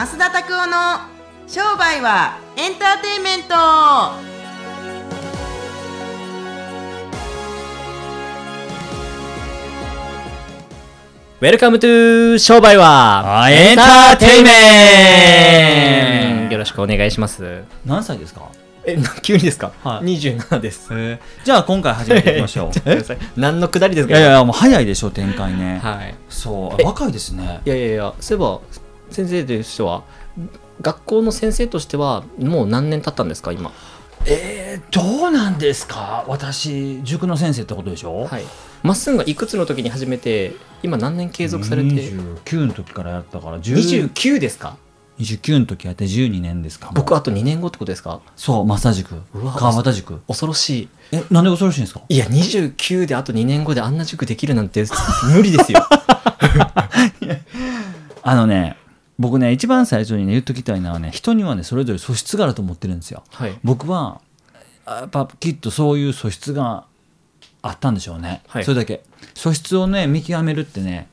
増田拓夫の商売はエンターテインメント。 Welcome to 商売はエンターテイメント。よろしくお願いします。何歳ですか？え、な急にですか？はい。27です。じゃあ今回始めていきましょう。何のくだりですか？いやいやもう早いでしょ展開ね、はい。そう若いですね。いやいやいや、そういえば、先生としては、学校の先生としては、もう何年経ったんですか、今？えー、どうなんですか？私塾の先生ってことでしょ？はい。まっすんがいくつの時に始めて、今何年継続されて、29の時からやったから10 29ですか？29の時やって12年ですか僕あと2年後ってことですか？そう増田塾。川端塾。恐ろしい。えなんで恐ろしいんですか？いや、29であと2年後であんな塾できるなんて無理ですよ。あのね僕ね一番最初にね言っときたいのはね人にはねそれぞれ素質があると思ってるんですよ。はい。僕はあやっぱきっとそういう素質があったんでしょうね、はい。それだけ。素質をね見極めるってね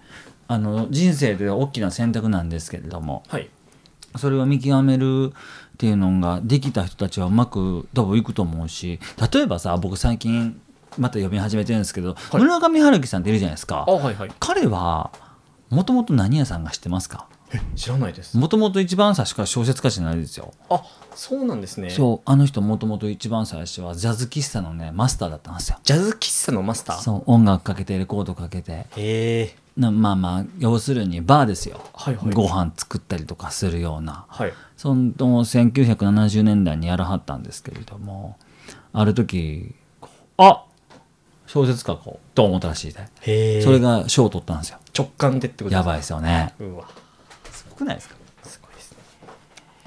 あの人生で大きな選択なんですけれども。はい。それを見極めるっていうのができた人たちはうまく多分いくと思うし例えばさ僕最近また読み始めてるんですけど、い。村上春樹さんっているじゃないですか。あ、はいはい。彼はもともと何屋さんが知ってますか？知らないです。もともと一番最初から小説家じゃないですよあ、そうなんですね。そうあの人もともと一番最初はジャズ喫茶のねマスターだったんですよジャズ喫茶のマスター？そう音楽かけてレコードかけてへえ。なまあまあ要するにバーですよ、はいはいご飯作ったりとかするようなはい。その1970年代にやらはったんですけれどもある時あ小説書こうと思ったらしいでへえ。それが賞を取ったんですよ直感でってことい。やばいですよねうわ。くないですか？すごいですね。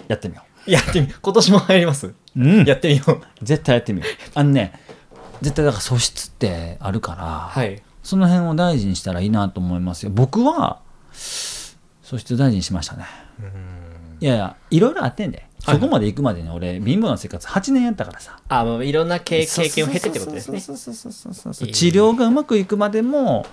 やってみよやってみ、今年も入ります？う、うん。やってみよう。絶対やってみよう。あのね絶対だから素質ってあるから、はい。その辺を大事にしたらいいなと思いますよ。僕は素質大事にしましたね。いやいやいろいろあってんで、はいそこまで行くまでに俺貧乏な生活8年やったからさ。あ、もういろんな経経験を経てってことですね。治療がうまくいくまでも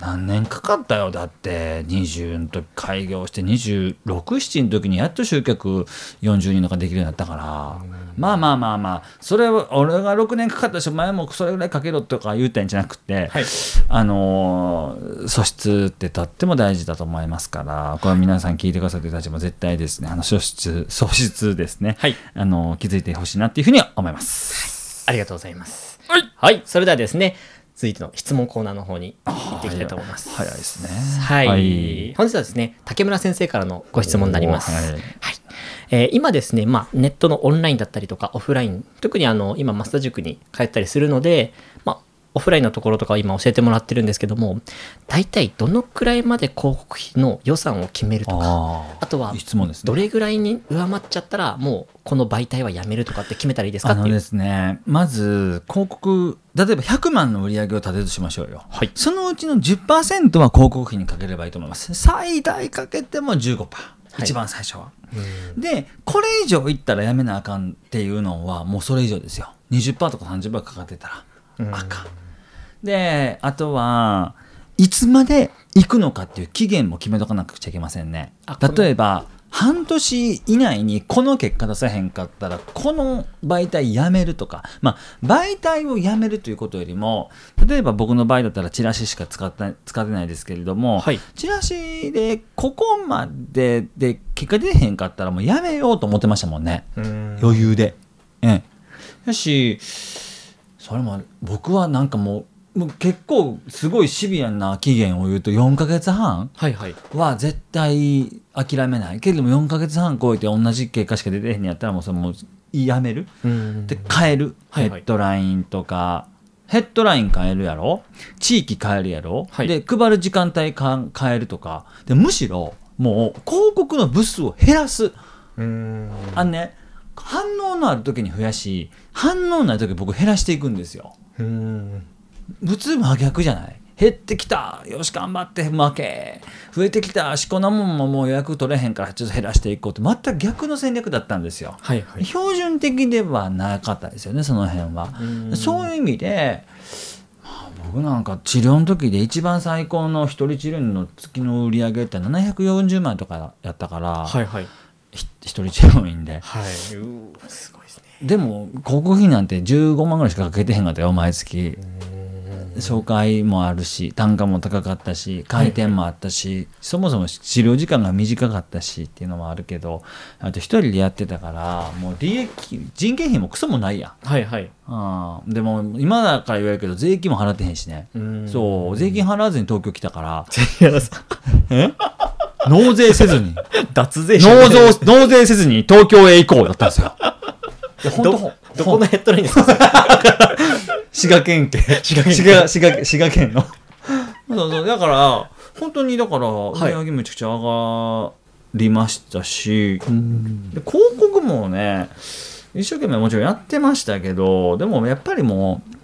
何年かかったよ。だって20の時開業して267の時にやっと集客40人とかできるようになったから。まあまあまあまあ。それは俺が6年かかったしお前もそれぐらいかけろとか言ったんじゃなくて、はい。あのー素質ってとっても大事だと思いますから。これは皆さん聞いてくださってる人たちも絶対ですね。あの素質素質ですね、はい。あの気づいてほしいなっていうふうには思います。ありがとうございます。はい。それではですね、続いての質問コーナーの方に行っていきたいと思います。早いですね。はい、はい本日はですね竹村先生からのご質問になります。おーははいいえー今ですね、まあ、ネットのオンラインだったりとかオフライン特にあの今増田塾に通ったりするので、まあ、オフラインのところとかを今教えてもらってるんですけども大体どのくらいまで広告費の予算を決めるとかああとは。どれぐらいに上回っちゃったらもうこの媒体はやめるとかって決めたらいいですかっていう。あのですね、まず広告、例えば100万の売り上げを立てるとしましょうよ。はいそのうちの10%は広告費にかければいいと思います。最大かけても15%。い一番最初は。で、これ以上いったらやめなあかんっていうのは、もうそれ以上ですよ。20%とか30%かかってたら、あかん。で、あとは、いつまで行くのかっていう期限も決めとかなくちゃいけませんね例えば、半年以内にこの結果出せへんかったら、この媒体やめるとか、まあ、媒体をやめるということよりも、例えば僕の場合だったらチラシしか使ってない使ってないですけれども、はいチラシでここまでで結果出へんかったらもうやめようと思ってましたもんね。うん余裕で。ええ。やし、それも僕はなんかもう、もう結構すごいシビアな期限を言うと4ヶ月半はいはい。は絶対諦めない。けれども4ヶ月半超えて同じ結果しか出てへんのやったらもうそれもうやめる。うんで、変える。はいはいヘッドラインとか。ヘッドライン変えるやろ？地域変えるやろ、はいで、配る時間帯かん変えるとか。で、むしろ、もう広告の部数を減らす。うんあのね、反応のある時に増やし、反応ない時僕減らしていくんですよ。うん普通真逆じゃない？減ってきたよし頑張って負け増えてきたしこんなもんももう予約取れへんからちょっと減らしていこうって全く逆の戦略だったんですよ。はいはい。標準的ではなかったですよねその辺は。うんそういう意味で、まあ僕なんか治療の時で一番最高の一人治療の月の売り上げって740万とかやったから、はいはい。一人治療院で。はい。すごいですね。でも広告費なんて15万ぐらいしかかけてへんかったよ毎月。紹介もあるし単価も高かったし回転もあったし、そもそも治療時間が短かったしっていうのもあるけどあと一人でやってたからもう利益人件費もクソもないやん。はいはい。うん。でも今だから言われるけど税金も払ってへんしね。うん。そう税金払わずに東京来たから。いやさ納税せずに。脱税納税納税せずに東京へ行こうだったんですよ。どどこのヘッドラインですか？滋賀県警。滋賀滋賀滋賀滋賀県の。そうそうだから本当にだから売り上げめちゃくちゃ上がりましたし、で広告もね一生懸命もちろんやってましたけどでもやっぱりもう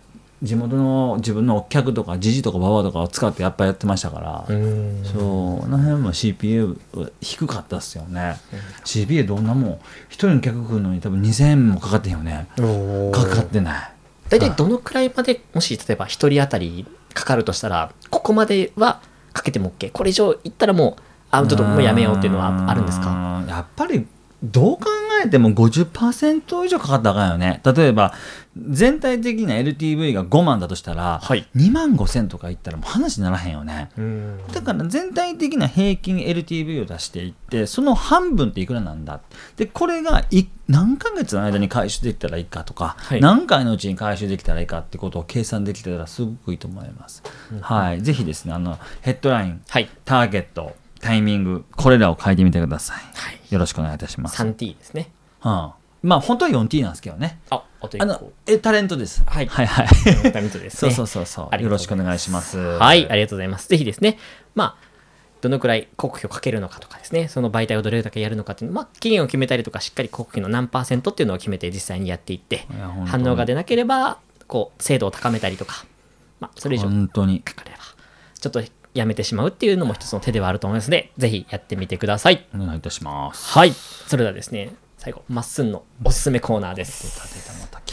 地元の自分のお客とかじじとかばばとかを使ってやっぱやってましたから、うん。そうあの辺も CPA は低かったっすよね、CPA どんなもん？一人の客来るのに多分2000円もかかってんよね。かかってない。大体どのくらいまでもし例えば一人当たりかかるとしたらここまではかけても OK これ以上いったらもうあちょっともうやめようっていうのはあるんですか？かやっぱりどう考えても50%以上かかったらあかんよね。例えば全体的な LTV が5万だとしたら、はい。2万5千とかいったらもう話にならへんよね。うん。だから全体的な平均 LTV を出していってその半分っていくらなんだ。でこれがい何ヶ月の間に回収できたらいいかとか、はい。何回のうちに回収できたらいいかってことを計算できてたらすごくいいと思います、はい。ぜひですねあのヘッドラインはい。ターゲットタイミングこれらを書いてみてください。はい。よろしくお願いいたします、うん、3T ですねまあ本当は 4T なんですけどね。ああと一あの個えタレントです。はい。はいはい。ダメとですそうねそうそうそう。ありがとうよろしくお願いします。はい、ありがとうございます。ぜひですね、まあ、どのくらい広告費をかけるのかとかですね、その媒体をどれだけやるのかっていうのまあ、期限を決めたりとか、しっかり広告費の何パーセントっていうのを決めて実際にやっていって反応が出なければ、こう、精度を高めたりとか、まあ、それ以上本当に。かかれば、ちょっとやめてしまうっていうのも一つの手ではあると思いますので、ぜひやってみてください。お願いいたします。はい、それではですね、最後、まっすんのおすすめコーナーです。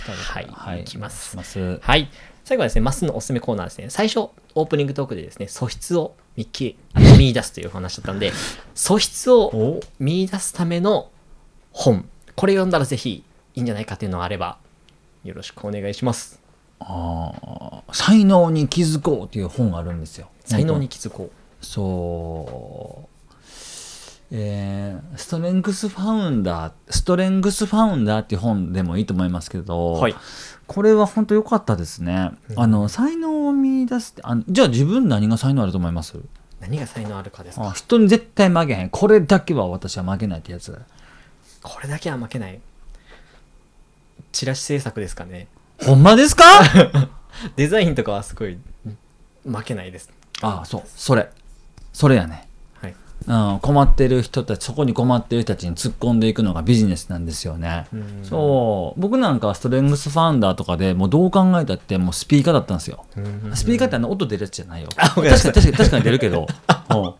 はいはいいきますますはい。最後はですね、まっすんのおすすめコーナーですね。最初、オープニングトークでですね、素質を見き見出すというお話だったんで、素質を見出すための本、これ読んだらぜひいいんじゃないかっていうのがあれば、よろしくお願いします。あー才能に気づこうっていう本があるんですよ才能に気づこそうえーストレングスファウンダーストレングスファウンダーっていう本でもいいと思いますけど、はいこれは本当良かったですね、あの才能を見出すってあのじゃあ自分何が才能あると思います？う。何が才能あるかですか？あ人に絶対負けへんこれだけは私は負けないってやつこれだけは負けない。チラシ制作ですかね？ほんまですか？デザインとかはすごい負けないです。ああそうそれそれやねはい。うん、困ってる人たちそこに困ってる人たちに突っ込んでいくのがビジネスなんですよね、うん。そう。僕なんかはストレングスファウンダーとかでもうどう考えたってもうスピーカーだったんですよ、うん。スピーカーってあの音出るやつじゃないよ。確かに確かに確かに出るけど、うん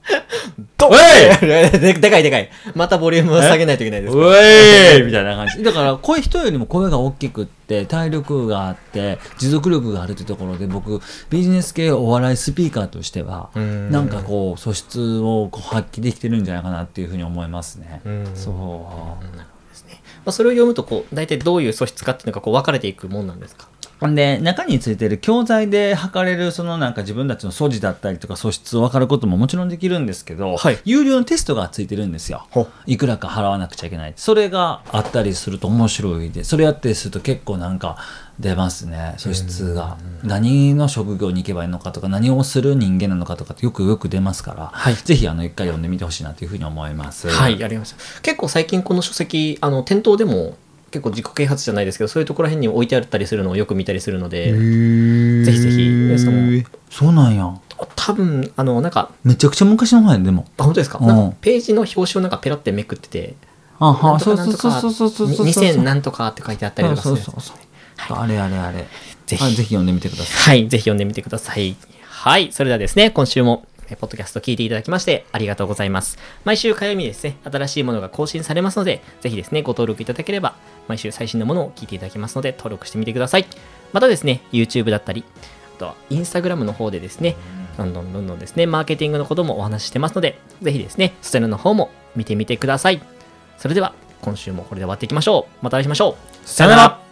どおい！ででかいでかい。またボリュームを下げないといけないですか。うえー みたいな感じ。だから声人よりも声が大きくって体力があって持続力があるってところで僕ビジネス系お笑いスピーカーとしてはうん。なんかこう素質を発揮できてるんじゃないかなっていうふうに思いますね。うん。そう。ですね。まあ、それを読むと、こう、大体どういう素質かっていうのが、こう、分かれていくもんなんですか？で中についてる教材で測れるそのなんか自分たちの素地だったりとか素質を分かることももちろんできるんですけど、はい。有料のテストがついてるんですよ。ほいくらか払わなくちゃいけない。それがあったりすると面白いでそれやってすると結構なんか出ますね。素質が。何の職業に行けばいいのかとか何をする人間なのかとかってよくよく出ますから、はい。ぜひあの一回読んでみてほしいなというふうに思います。はい、やりました。結構最近この書籍、あの、店頭でも、結構自己啓発じゃないですけど、そういうところら辺に置いてあったりするのをよく見たりするので、ぜひぜひ皆さんもそうなんや。多分、あの、なんか、めちゃくちゃ昔の本やででも。あ、本当ですか？ページの表紙をなんかペラってめくってて、あなんとそうそうそうそうそうそうそう。2000なんとかって書いてあったりとかするやつ。そうそうそう。あれあれあれ。ぜひ。はいぜひ読んでみてください。はい、ぜひ読んでみてください。はい、それではですね、今週も、えポッドキャスト聞いていただきまして、ありがとうございます。毎週火曜日にですね、新しいものが更新されますので、ぜひですね、ご登録いただければ、毎週最新のものを聞いていただきますので、登録してみてください。またですね、YouTube だったり、あとは Instagram の方でですね、どんどんどんどんですね、マーケティングのこともお話ししてますので、ぜひですね、そちらの方も見てみてください。それでは、今週もこれで終わっていきましょうまたお会いしましょうさよなら